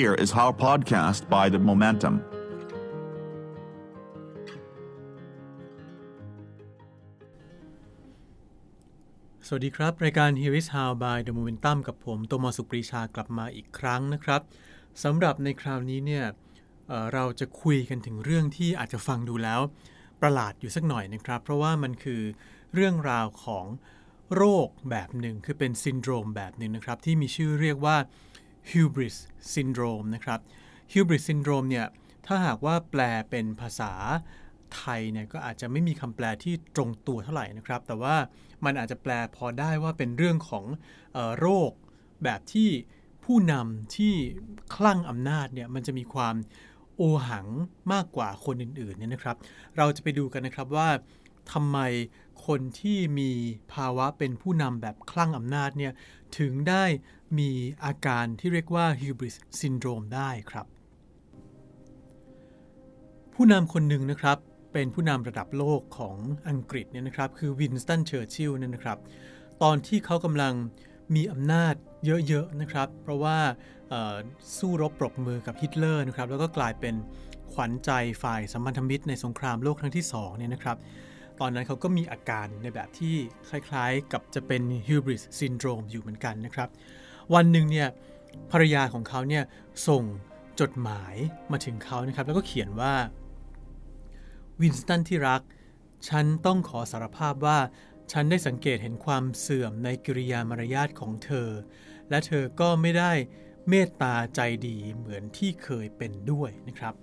Here is our podcast by The Momentum. สวัสดีครับ รายการ Here is How by The Momentum กับผมโตมสุปรีชากลับมาอีกครั้งนะครับสำหรับในคราวนี้เนี่ยเเราจะคุยกันถึงเรื่องที่อาจจะฟังดูแล้ว ประหลาดอยู่สักหน่อยนะครับ เพราะว่ามันคือเรื่องราวของโรคแบบหนึ่งคือเป็นซินโดรมแบบหนึ่งนะครับ ที่มีชื่อเรียกว่า hubris syndrome นะครับ hubris syndrome เนี่ยถ้าหากว่าแปลเป็นภาษาไทยเนี่ยก็อาจจะไม่มีคำแปลที่ตรงตัวเท่าไหร่นะครับ แต่ว่ามันอาจจะแปลพอได้ว่าเป็นเรื่องของออโรคแบบที่ผู้นำที่คลั่งอำนาจเนี่ยมันจะมีความโอหังมากกว่าคนอื่นๆเนี่ยนะครับ เราจะไปดูกันนะครับว่าทำไมคนที่มีภาวะเป็นผู้นำแบบคลั่งอำนาจเนี่ยถึงได้ มีอาการที่เรียกว่า hubris syndrome ได้ครับ ผู้นำคนหนึ่งนะครับเป็นผู้นำระดับโลกของอังกฤษเนี่ยนะครับ คือวินสตันเชอร์ชิลเนี่ยนะครับ ตอนที่เขากำลังมีอำนาจเยอะๆนะครับ เพราะว่าสู้รบปรบมือกับฮิตเลอร์นะครับ แล้วก็กลายเป็นขวัญใจฝ่ายสัมพันธมิตรในสงครามโลกครั้งที่2เนี่ยนะครับ ตอนนั้นเขาก็มีอาการในแบบที่คล้ายๆกับจะเป็น hubris syndrome อยู่เหมือนกันนะครับ วันหนึ่งเนี่ยภรรยาของเขาเนี่ยส่งจดหมายมาถึงเขานะครับ แล้วก็เขียนว่าวินสตันที่รัก ฉันต้องขอสารภาพว่า ฉันได้สังเกตเห็นความเสื่อมในกิริยามารยาทของเธอ และเธอก็ไม่ได้เมตตาใจดีเหมือนที่เคยเป็นด้วยนะครับ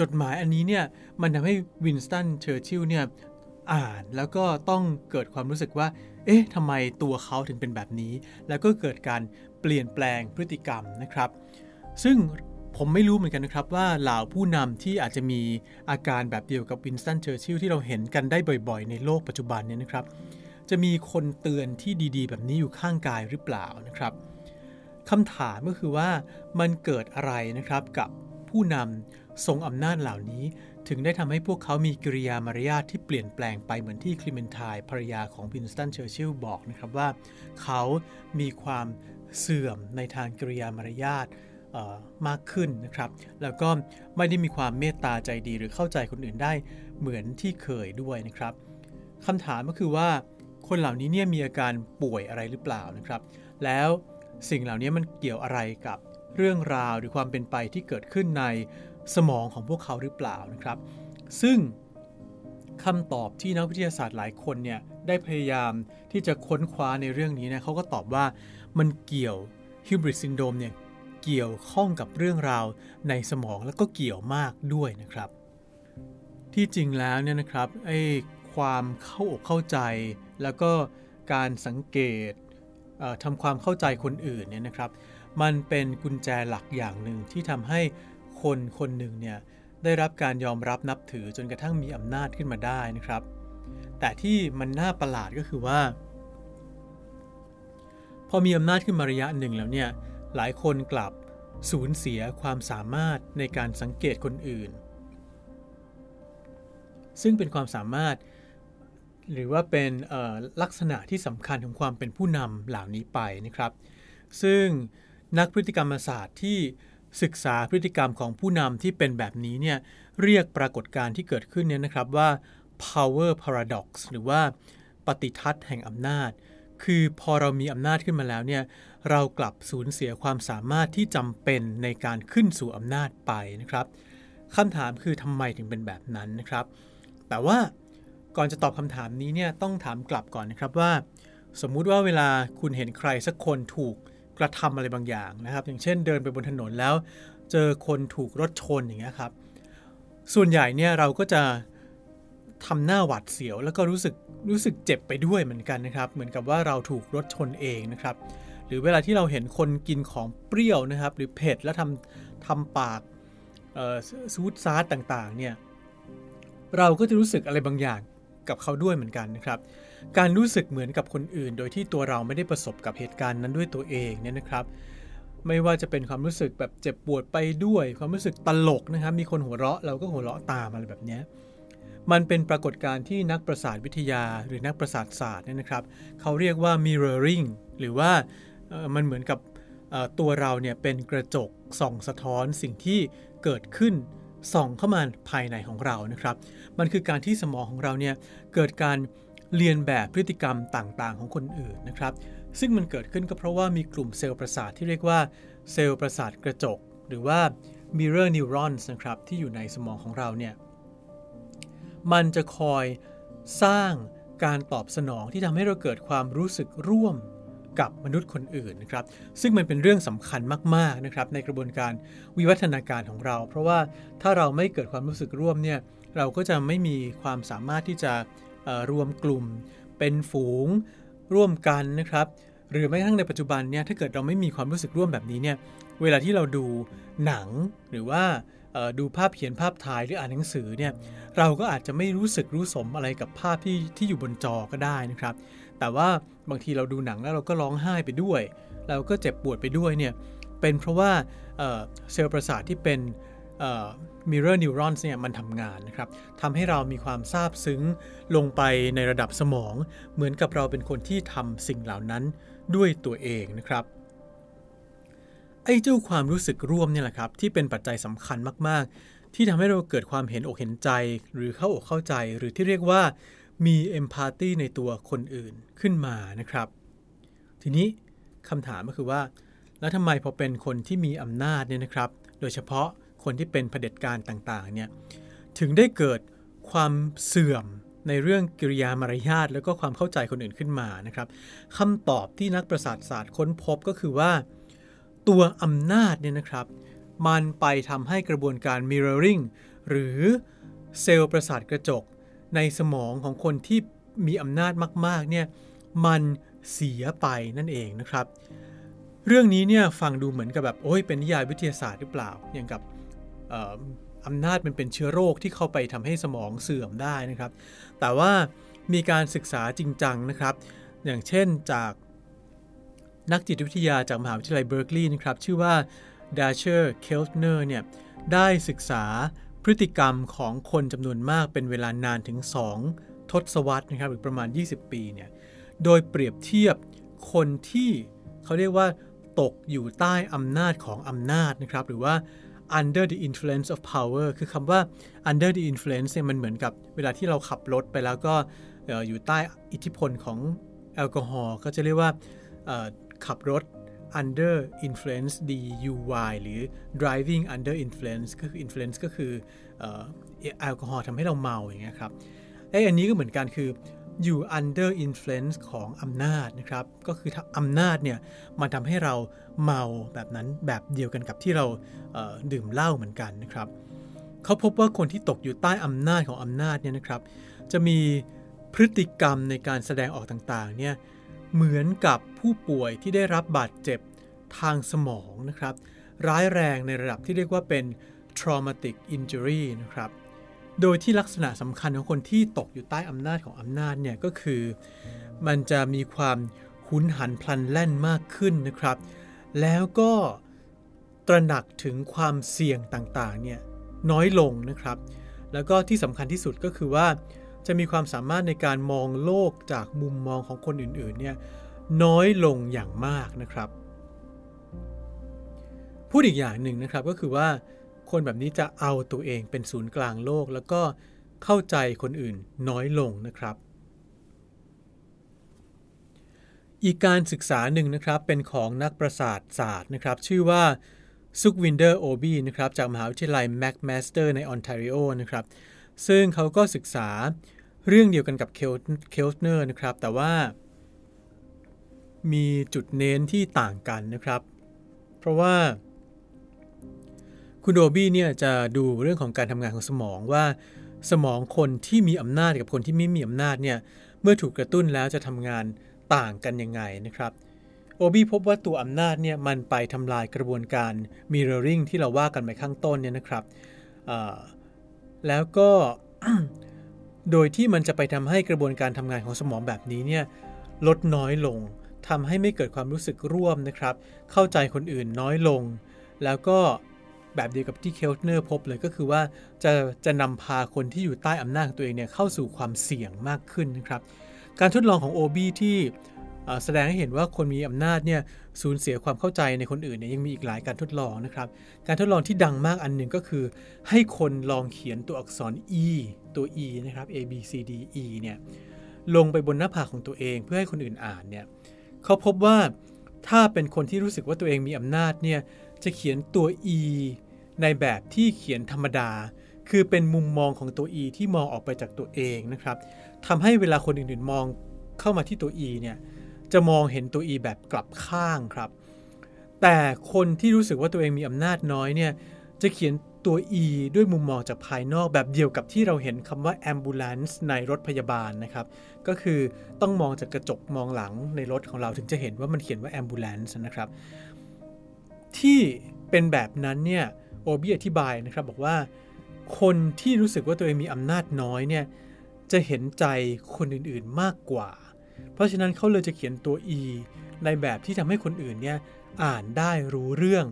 จดหมายอันนี้เนี่ยมันทำให้วินสตันเชอร์ชิลเนี่ยอ่านแล้วก็ต้องเกิดความรู้สึกว่า เอ๊ะทำไมตัวเขาถึงเป็นแบบนี้ แล้วก็เกิดการเปลี่ยนแปลงพฤติกรรมนะครับ ซึ่งผมไม่รู้เหมือนกันนะครับว่าเหล่าผู้นำที่อาจจะมีอาการแบบเดียวกับวินสตันเชอร์ชิลที่เราเห็นกันได้บ่อยๆ ในโลกปัจจุบันเนี่ยนะครับ จะมีคนเตือนที่ดีๆ แบบนี้อยู่ข้างกายหรือเปล่านะครับคำถามก็คือว่ามันเกิดอะไรนะครับกับผู้นำทรงอำนาจเหล่านี้ ถึงได้ทำให้พวกเขามีกิริยามารยาทที่เปลี่ยนแปลงไปเหมือนที่คลีเมนไทน์ภรรยาของวินสตันเชอร์ชิลบอกนะครับว่า เขามีความเสื่อมในทางกิริยามารยาทมากขึ้นนะครับ แล้วก็ไม่ได้มีความเมตตาใจดีหรือเข้าใจคนอื่นได้เหมือนที่เคยด้วยนะครับคำถามก็คือว่าคนเหล่านี้เนี่ยมีอาการป่วยอะไรหรือเปล่านะครับ แล้วสิ่งเหล่านี้มันเกี่ยวอะไรกับเรื่องราวหรือความเป็นไปที่เกิดขึ้นใน สมองของพวกเขาหรือเปล่านะครับ ซึ่งคำตอบที่นักวิทยาศาสตร์หลายคนเนี่ยได้พยายามที่จะค้นคว้าในเรื่องนี้นะเขาก็ตอบว่ามันเกี่ยวฮิบริดซินโดมเนี่ยเกี่ยวข้องกับเรื่องราวในสมองแล้วก็เกี่ยวมากด้วยนะครับ ที่จริงแล้วเนี่ยนะครับไอ้ความเข้าอกเข้าใจ แล้วก็การสังเกตทำความเข้าใจคนอื่นเนี่ยนะครับ มันเป็นกุญแจหลักอย่างหนึ่งที่ทำให้ คนคนหนึ่งเนี่ยได้รับการยอมรับนับถือจนกระทั่งมีอำนาจขึ้นมาได้นะครับ แต่ที่มันน่าประหลาดก็คือว่า พอมีอำนาจขึ้นมาระยะหนึ่งแล้วเนี่ยหลายคนกลับสูญเสียความสามารถในการสังเกตคนอื่น ซึ่งเป็นความสามารถหรือว่าเป็นลักษณะที่สำคัญของความเป็นผู้นำเหล่านี้ไปนะครับ ซึ่งนักพฤติกรรมศาสตร์ที่ ศึกษาพฤติกรรมของผู้นำที่เป็นแบบนี้เนี่ยเรียกปรากฏการณ์ที่เกิดขึ้นเนี่ยนะครับว่า power paradox หรือว่าปฏิทัศน์แห่งอำนาจ คือพอเรามีอำนาจขึ้นมาแล้วเนี่ยเรากลับสูญเสียความสามารถที่จำเป็นในการขึ้นสู่อำนาจไปนะครับคำถามคือทำไมถึงเป็นแบบนั้นนะครับ แต่ว่าก่อนจะตอบคำถามนี้เนี่ยต้องถามกลับก่อนนะครับว่า สมมุติว่าเวลาคุณเห็นใครสักคนถูก กระทำอะไรบางอย่างนะครับ อย่างเช่นเดินไปบนถนนแล้ว เจอคนถูกรถชนอย่างเงี้ยครับ ส่วนใหญ่เนี่ยเราก็จะทำหน้าหวาดเสียว แล้วก็รู้สึกรู้สึกเจ็บไปด้วยเหมือนกันนะครับ เหมือนกับว่าเราถูกรถชนเองนะครับ หรือเวลาที่เราเห็นคนกินของเปรี้ยวนะครับ หรือเผ็ดแล้วทำทำปากซูดซาร์ต่างๆเนี่ยเราก็จะรู้สึกอะไรบางอย่าง กับเขาด้วยเหมือนกันนะครับ การรู้สึกเหมือนกับคนอื่น โดยที่ตัวเราไม่ได้ประสบกับเหตุการณ์นั้นด้วยตัวเองเนี่ยนะครับไม่ว่าจะเป็นความรู้สึกแบบเจ็บปวดไปด้วย ความรู้สึกตลกนะครับ มีคนหัวเราะเราก็หัวเราะตามอะไรแบบนี้มันเป็นปรากฏการณ์ที่นักประสาทวิทยาหรือนักประสาทศาสตร์เนี่ยนะครับ เขาเรียกว่า mirroring หรือว่ามันเหมือนกับตัวเราเนี่ยเป็นกระจกส่องสะท้อนสิ่งที่เกิดขึ้น ส่องเข้ามาภายในของเรานะครับ มันคือการที่สมองของเราเนี่ยเกิดการเรียนแบบพฤติกรรมต่างๆ ของคนอื่นนะครับ ซึ่งมันเกิดขึ้นก็เพราะว่ามีกลุ่มเซลล์ประสาทที่เรียกว่าเซลล์ประสาทกระจก หรือว่า mirror neurons นะครับที่อยู่ในสมองของเราเนี่ยมันจะคอยสร้างการตอบสนองที่ทำให้เราเกิดความรู้สึกร่วม กับมนุษย์คนอื่นนะครับ ซึ่งมันเป็นเรื่องสำคัญมากๆนะครับในกระบวนการวิวัฒนาการของเรา เพราะว่าถ้าเราไม่เกิดความรู้สึกร่วมเนี่ยเราก็จะไม่มีความสามารถที่จะรวมกลุ่ม เป็นฝูงร่วมกันนะครับหรือแม้กระทั่งในปัจจุบันเนี่ยถ้าเกิดเราไม่มีความรู้สึกร่วมแบบนี้เนี่ยเวลาที่เราดูหนังหรือว่าดูภาพเขียนภาพถ่ายหรืออ่านหนังสือเนี่ยเราก็อาจจะไม่รู้สึกรู้สมอะไรกับภาพที่ที่อยู่บนจอก็ได้นะครับ แต่ว่า บางทีเราดูหนังแล้วเราก็ร้องไห้ไปด้วย เราก็เจ็บปวดไปด้วยเนี่ยเป็นเพราะว่าเซลล์ประสาทที่เป็น mirror neurons เนี่ยมันทำงานนะครับทำให้เรามีความซาบซึ้งลงไปในระดับสมอง เหมือนกับเราเป็นคนที่ทำสิ่งเหล่านั้นด้วยตัวเองนะครับไอ้เจ้าความรู้สึกร่วมเนี่ยแหละครับที่เป็นปัจจัยสำคัญมาก ๆ ที่ทำให้เราเกิดความเห็นอกเห็นใจ หรือเข้าอกเข้าใจ หรือที่เรียกว่า มีเอมพัตตีในตัวคนอื่นขึ้นมานะครับ ทีนี้คำถามก็คือว่า แล้วทำไมพอเป็นคนที่มีอำนาจเนี่ยนะครับ โดยเฉพาะคนที่เป็นเผด็จการต่างๆเนี่ยถึงได้เกิดความเสื่อมในเรื่องกิริยามารยาทแล้วก็ความเข้าใจคนอื่นขึ้นมานะครับคำตอบที่นักประสาทศาสตร์ค้นพบก็คือว่า ตัวอำนาจเนี่ยนะครับ มันไปทำให้กระบวนการ mirroring หรือเซลล์ประสาทกระจก ในสมองของคนที่มีอำนาจมาก ๆ เนี่ย มันเสียไปนั่นเองนะครับ เรื่องนี้เนี่ยฟังดูเหมือนกับแบบโอ้ยเป็นนิยายวิทยาศาสตร์หรือเปล่า อย่างกับอำนาจมันเป็นเชื้อโรคที่เข้าไปทำให้สมองเสื่อมได้นะครับ แต่ว่ามีการศึกษาจริงจังนะครับ อย่างเช่นจากนักจิตวิทยาจากมหาวิทยาลัยเบอร์กลีย์นะครับ ชื่อว่าดาเชอร์เคลเนอร์เนี่ยได้ศึกษา พฤติกรรมของคนจำนวนมากเป็นเวลานานถึง 2 ทศวรรษนะครับหรือประมาณ 20 ปีเนี่ยโดยเปรียบเทียบคนที่เขาเรียกว่าตกอยู่ใต้อำนาจของอำนาจนะครับหรือว่า under the influence of power คือคำว่า under the influence เนี่ยมันเหมือนกับเวลาที่เราขับรถไปแล้วก็อยู่ใต้อิทธิพลของแอลกอฮอล์ก็จะเรียกว่าขับรถ under influence DUY หรือ driving under influence ก็คือ influence ก็คือแอลกอฮอล์ทำให้เราเมาอย่างเงี้ยครับไอ้อันนี้ก็เหมือนกันคืออยู่ under influence ของอำนาจนะครับ ก็คืออำนาจเนี่ยมันทำให้เราเมาแบบนั้นแบบเดียวกันกับที่เราดื่มเหล้าเหมือนกันนะครับเขาพบว่าคนที่ตกอยู่ใต้อำนาจของอำนาจเนี่ยนะครับ จะมีพฤติกรรมในการแสดงออกต่างๆเนี่ย เหมือนกับผู้ป่วยที่ได้รับบาดเจ็บทางสมองนะครับ ร้ายแรงในระดับที่เรียกว่าเป็น traumatic injury นะครับ โดยที่ลักษณะสำคัญของคนที่ตกอยู่ใต้อำนาจของอำนาจเนี่ยก็คือ มันจะมีความหุนหันพลันแล่นมากขึ้นนะครับ แล้วก็ตระหนักถึงความเสี่ยงต่างๆเนี่ยน้อยลงนะครับ แล้วก็ที่สำคัญที่สุดก็คือว่า จะมีความสามารถในการมองโลกจากมุมมองของคนอื่นๆเนี่ยน้อยลงอย่างมากนะครับ พูดอีกอย่างหนึ่งนะครับก็คือว่าคนแบบนี้จะเอาตัวเองเป็นศูนย์กลางโลก แล้วก็เข้าใจคนอื่นน้อยลงนะครับ อีกการศึกษาหนึ่งนะครับเป็นของนักประสาทศาสตร์นะครับชื่อว่าซุกวินเดอร์โอบีนะครับจากมหาวิทยาลัยแมคมาสเตอร์ในออนแทรีโอนะครับ ซึ่งเขาก็ศึกษาเรื่องเดียวกันกับเคลต์เนอร์นะครับ แต่ว่า มีจุดเน้นที่ต่างกันนะครับ เพราะว่าคุณโอบี้เนี่ยจะดูเรื่องของการทำงานของสมองว่า สมองคนที่มีอำนาจกับคนที่ไม่มีอำนาจเนี่ยเมื่อถูกกระตุ้นแล้วจะทำงานต่างกันยังไงนะครับโอบี้พบว่าตัวอำนาจเนี่ยมันไปทำลายกระบวนการ mirroring ที่เราว่ากันไปข้างต้นเนี่ยนะครับ แล้วก็โดยที่มันจะไปทำให้กระบวนการทำงานของสมองแบบนี้เนี่ยลดน้อยลงทำให้ไม่เกิดความรู้สึกร่วมนะครับ เข้าใจคนอื่นน้อยลง แล้วก็แบบเดียวกับที่เคลเนอร์พบเลยก็คือว่าจะจะนำพาคนที่อยู่ใต้อำนาจของตัวเองเนี่ยเข้าสู่ความเสี่ยงมากขึ้นนะครับ การทดลองของ OB ที่ แสดงให้เห็นว่าคนมีอำนาจเนี่ยสูญเสียความเข้าใจในคนอื่นเนี่ยยังมีอีกหลายการทดลองนะครับ การทดลองที่ดังมากอันหนึ่งก็คือ ให้คนลองเขียนตัวอักษร e ตัว e นะครับ a b c d e เนี่ยลงไปบนหน้าผากของตัวเองเพื่อให้คนอื่นอ่านเนี่ยเขาพบว่าถ้าเป็นคนที่รู้สึกว่าตัวเองมีอำนาจเนี่ยจะเขียนตัว e ในแบบที่เขียนธรรมดา คือเป็นมุมมองของตัว e ที่มองออกไปจากตัวเองนะครับทำให้เวลาคนอื่นๆมองเข้ามาที่ตัว e เนี่ย จะมองเห็นตัว e แบบกลับข้างครับ แต่คนที่รู้สึกว่าตัวเองมีอำนาจน้อยเนี่ยจะเขียนตัว e ด้วยมุมมองจากภายนอกแบบเดียวกับที่เราเห็นคำว่า ambulance ในรถพยาบาลนะครับ ก็คือต้องมองจากกระจกมองหลังในรถของเราถึงจะเห็นว่ามันเขียนว่า ambulance นะครับ ที่เป็นแบบนั้นเนี่ยโอบีอธิบายนะครับบอกว่าคนที่รู้สึกว่าตัวเองมีอำนาจน้อยเนี่ยจะเห็นใจคนอื่นๆมากกว่า เพราะฉะนั้นเขาเลยจะเขียนตัว e ในแบบที่ทำให้คนอื่นเนี่ยอ่านได้รู้เรื่อง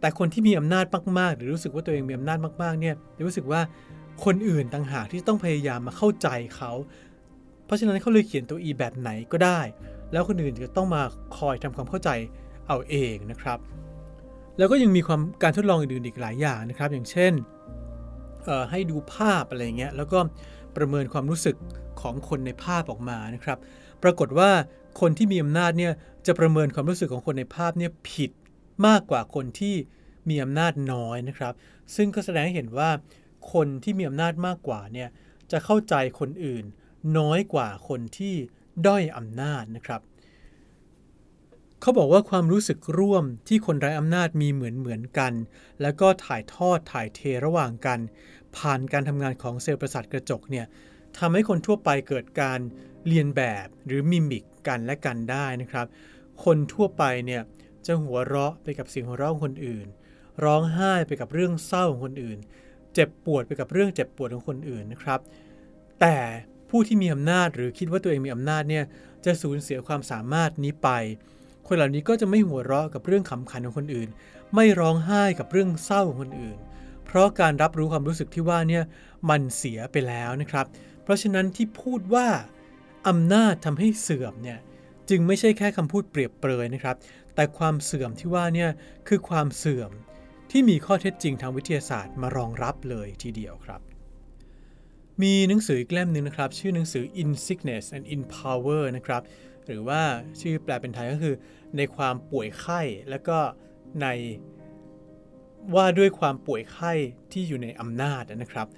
แต่คนที่มีอำนาจมากๆ หรือรู้สึกว่าตัวเองมีอำนาจมากๆเนี่ยจะรู้สึกว่าคนอื่นต่างหากที่ต้องพยายามมาเข้าใจเขา เพราะฉะนั้นเขาเลยเขียนตัว e แบบไหนก็ได้ แล้วคนอื่นจะต้องมาคอยทำความเข้าใจเอาเองนะครับ แล้วก็ยังมีความการทดลองอื่นๆอีกหลายอย่างนะครับ อย่างเช่นให้ดูภาพอะไรเงี้ยแล้วก็ประเมินความรู้สึกของคนในภาพออกมานะครับ ปรากฏว่าคนที่มีอำนาจเนี่ยจะประเมินความรู้สึกของคนในภาพเนี่ยผิดมากกว่าคนที่มีอำนาจน้อยนะครับ ซึ่งก็แสดงให้เห็นว่า คนที่มีอำนาจมากกว่าเนี่ยจะเข้าใจคนอื่น น้อยกว่าคนที่ด้อยอำนาจนะครับ เขาบอกว่าความรู้สึกร่วมที่คนไร้อำนาจมีเหมือนเหมือนกัน แล้วก็ถ่ายทอดถ่ายเทระหว่างกัน ผ่านการทำงานของเซลล์ประสาทกระจกเนี่ย ทำให้คนทั่วไปเกิดการเรียนแบบหรือมิมิกกันและกันได้นะครับ คนทั่วไปเนี่ยจะหัวเราะไปกับเสียงหัวเราะของคนอื่น ร้องไห้ไปกับเรื่องเศร้าของคนอื่น เจ็บปวดไปกับเรื่องเจ็บปวดของคนอื่นนะครับ แต่ผู้ที่มีอำนาจหรือคิดว่าตัวเองมีอำนาจเนี่ยจะสูญเสียความสามารถนี้ไป คนเหล่านี้ก็จะไม่หัวเราะกับเรื่องขำขันของคนอื่น ไม่ร้องไห้กับเรื่องเศร้าของคนอื่น เพราะการรับรู้ความรู้สึกที่ว่าเนี่ย มันเสียไปแล้วนะครับ เพราะฉะนั้นที่พูดว่าอำนาจทำให้เสื่อมเนี่ยจึงไม่ใช่แค่คำพูดเปรียบเปรยนะครับ แต่ความเสื่อมที่ว่าเนี่ยคือความเสื่อมที่มีข้อเท็จจริงทางวิทยาศาสตร์มารองรับเลยทีเดียวครับ มีหนังสืออีกเล่มหนึ่งนะครับ ชื่อหนังสือ In Sickness and in Power นะครับ หรือว่าชื่อแปลเป็นไทยก็คือ ในความป่วยไข้แล้วก็ในว่าด้วยความป่วยไข้ที่อยู่ในอำนาจนะครับ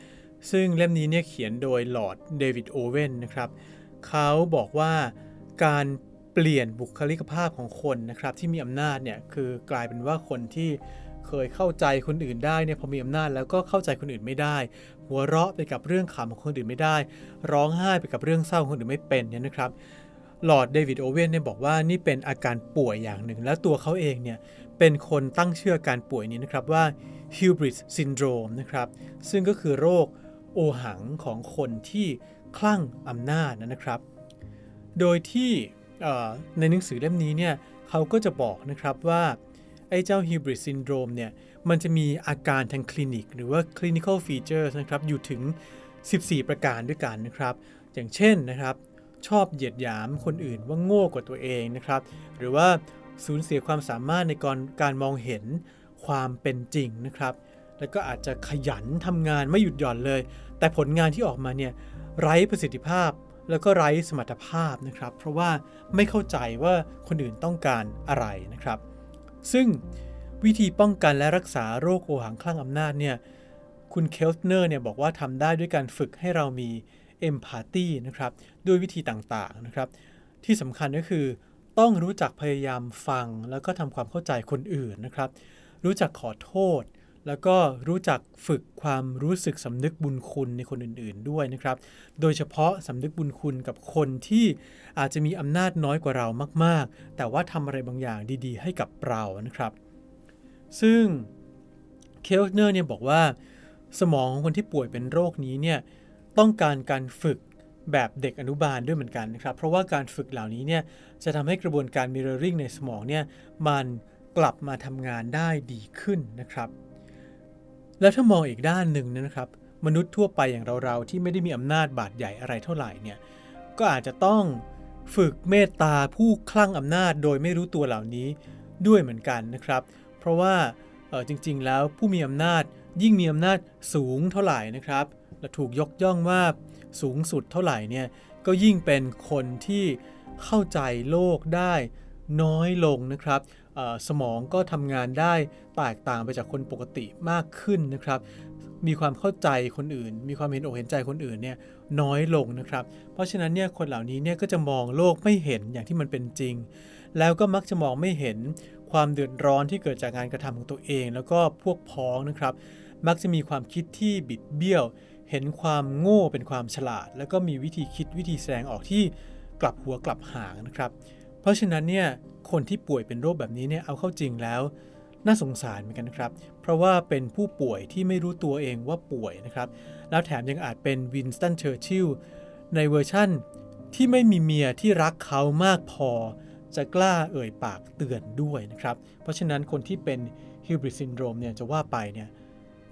ซึ่งเล่มนี้เนี่ยเขียนโดยลอร์ดเดวิดโอเวนนะครับเขาบอกว่าการเปลี่ยนบุคลิกภาพของคนนะครับที่มีอำนาจเนี่ยคือกลายเป็นว่าคนที่เคยเข้าใจคนอื่นได้เนี่ยพอมีอำนาจแล้วก็เข้าใจคนอื่นไม่ได้ หัวเราะไปกับเรื่องขำของคนอื่นไม่ได้ ร้องไห้ไปกับเรื่องเศร้าของคนอื่นไม่เป็นเนี่ยนะครับลอร์ดเดวิดโอเวนเนี่ยบอกว่านี่เป็นอาการป่วยอย่างหนึ่ง แล้วตัวเขาเองเนี่ยเป็นคนตั้งชื่อการป่วยนี้นะครับว่า hubris syndrome นะครับซึ่งก็คือโรค โอหังของคนที่คลั่งอำนาจนะครับ โดยที่ในหนังสือเล่มนี้เนี่ยเขาก็จะบอกนะครับว่า ไอ้เจ้า hubris syndrome เนี่ยมันจะมีอาการทางคลินิก หรือว่า clinical features นะครับอยู่ถึง 14 ประการด้วยกันนะครับ อย่างเช่นนะครับชอบเหยียดหยามคนอื่นว่าโง่กว่าตัวเองนะครับ หรือว่าสูญเสียความสามารถในการการมองเห็นความเป็นจริงนะครับ แล้วก็อาจจะขยันทำงานไม่หยุดหย่อนเลย แต่ผลงานที่ออกมาเนี่ยไร้ประสิทธิภาพแล้วก็ไร้สมรรถภาพนะครับ เพราะว่าไม่เข้าใจว่าคนอื่นต้องการอะไรนะครับ ซึ่งวิธีป้องกันและรักษาโรคโอหังคลั่งอำนาจเนี่ยคุณเคลสเนอร์เนี่ยบอกว่าทำได้ด้วยการฝึกให้เรามีเอมพัตตีนะครับด้วยวิธีต่างๆนะครับ ที่สำคัญก็คือต้องรู้จักพยายามฟังแล้วก็ทำความเข้าใจคนอื่นนะครับ รู้จักขอโทษ แล้วก็รู้จักฝึกความรู้สึกสำนึกบุญคุณในคนอื่นๆด้วยนะครับ โดยเฉพาะสำนึกบุญคุณกับคนที่อาจจะมีอำนาจน้อยกว่าเรามากๆ แต่ว่าทำอะไรบางอย่างดีๆ ให้กับเรานะครับ ซึ่งเคลเนอร์เนี่ยบอกว่า สมองของคนที่ป่วยเป็นโรคนี้เนี่ยต้องการการฝึกแบบเด็กอนุบาลด้วยเหมือนกันนะครับ เพราะว่าการฝึกเหล่านี้เนี่ยจะทำให้กระบวนการ mirroring ในสมองเนี่ยมันกลับมาทำงานได้ดีขึ้นนะครับ แล้วถ้ามองอีกด้านหนึ่งนะครับ มนุษย์ทั่วไปอย่างเราๆที่ไม่ได้มีอำนาจบาดใหญ่อะไรเท่าไหร่เนี่ยก็อาจจะต้องฝึกเมตตาผู้คลั่งอำนาจโดยไม่รู้ตัวเหล่านี้ด้วยเหมือนกันนะครับ เพราะว่าจริงๆ แล้วผู้มีอำนาจยิ่งมีอำนาจสูงเท่าไหร่นะครับ และถูกยกย่องว่าสูงสุดเท่าไหร่เนี่ยก็ยิ่งเป็นคนที่เข้าใจโลกได้น้อยลงนะครับ สมองก็ทำงานได้แตกต่างไปจากคนปกติมากขึ้นนะครับ มีความเข้าใจคนอื่น มีความเห็นอกเห็นใจคนอื่นเนี่ยน้อยลงนะครับ เพราะฉะนั้นเนี่ยคนเหล่านี้เนี่ยก็จะมองโลกไม่เห็นอย่างที่มันเป็นจริง แล้วก็มักจะมองไม่เห็นความเดือดร้อนที่เกิดจากงานกระทำของตัวเอง แล้วก็พวกพ้องนะครับ มักจะมีความคิดที่บิดเบี้ยว เห็นความโง่เป็นความฉลาด แล้วก็มีวิธีคิดวิธีแสดงออกที่กลับหัวกลับหางนะครับ เพราะฉะนั้นเนี่ยคนที่ป่วยเป็นโรคแบบนี้เนี่ยเอาเข้าจริงแล้ว น่าสงสารเหมือนกันนะครับ เพราะว่าเป็นผู้ป่วยที่ไม่รู้ตัวเองว่าป่วยนะครับ แล้วแถมยังอาจเป็นวินสตันเชอร์ชิลในเวอร์ชั่นที่ไม่มีเมียที่รักเขามากพอ จะกล้าเอ่ยปากเตือนด้วยนะครับ เพราะฉะนั้นคนที่เป็น hubris syndrome เนี่ยจะว่าไปเนี่ย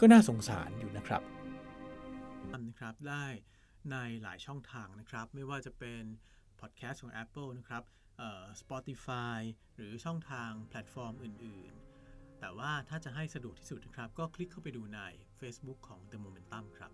ก็น่าสงสารอยู่นะครับนะครับได้ในหลายช่องทางนะครับ ไม่ว่าจะเป็นพอดแคสต์ของ Apple นะครับ Spotify หรือช่องทางแพลตฟอร์มอื่น ๆ แต่ว่าถ้าจะให้สะดวกที่สุดนะครับ ก็คลิกเข้าไปดูใน Facebook ของ The Momentum ครับ